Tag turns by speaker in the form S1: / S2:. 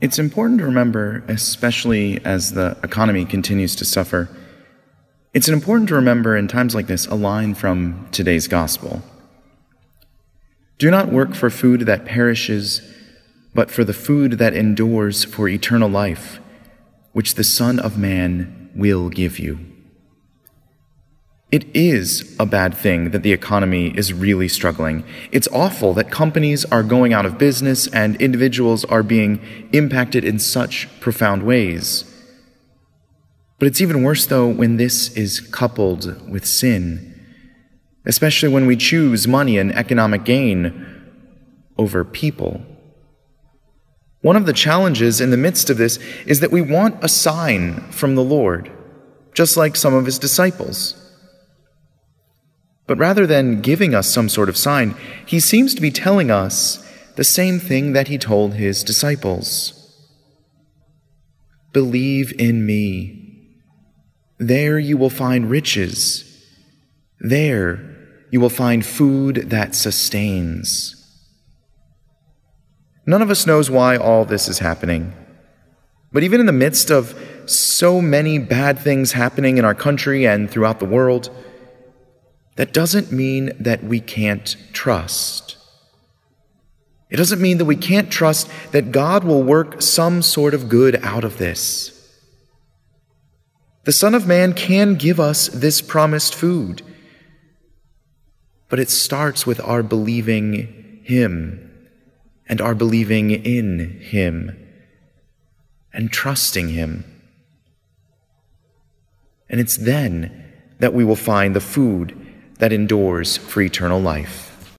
S1: It's important to remember, especially as the economy continues to suffer, it's important to remember in times like this a line from today's gospel. Do not work for food that perishes, but for the food that endures for eternal life, which the Son of Man will give you. It is a bad thing that the economy is really struggling. It's awful that companies are going out of business and individuals are being impacted in such profound ways. But it's even worse, though, when this is coupled with sin, especially when we choose money and economic gain over people. One of the challenges in the midst of this is that we want a sign from the Lord, just like some of his disciples. But rather than giving us some sort of sign, he seems to be telling us the same thing that he told his disciples Believe in me. There you will find riches. There you will find food that sustains. None of us knows why all this is happening. But even in the midst of so many bad things happening in our country and throughout the world, that doesn't mean that we can't trust. It doesn't mean that we can't trust that God will work some sort of good out of this. The Son of Man can give us this promised food, but it starts with our believing Him and our believing in Him and trusting Him. And it's then that we will find the food that endures for eternal life.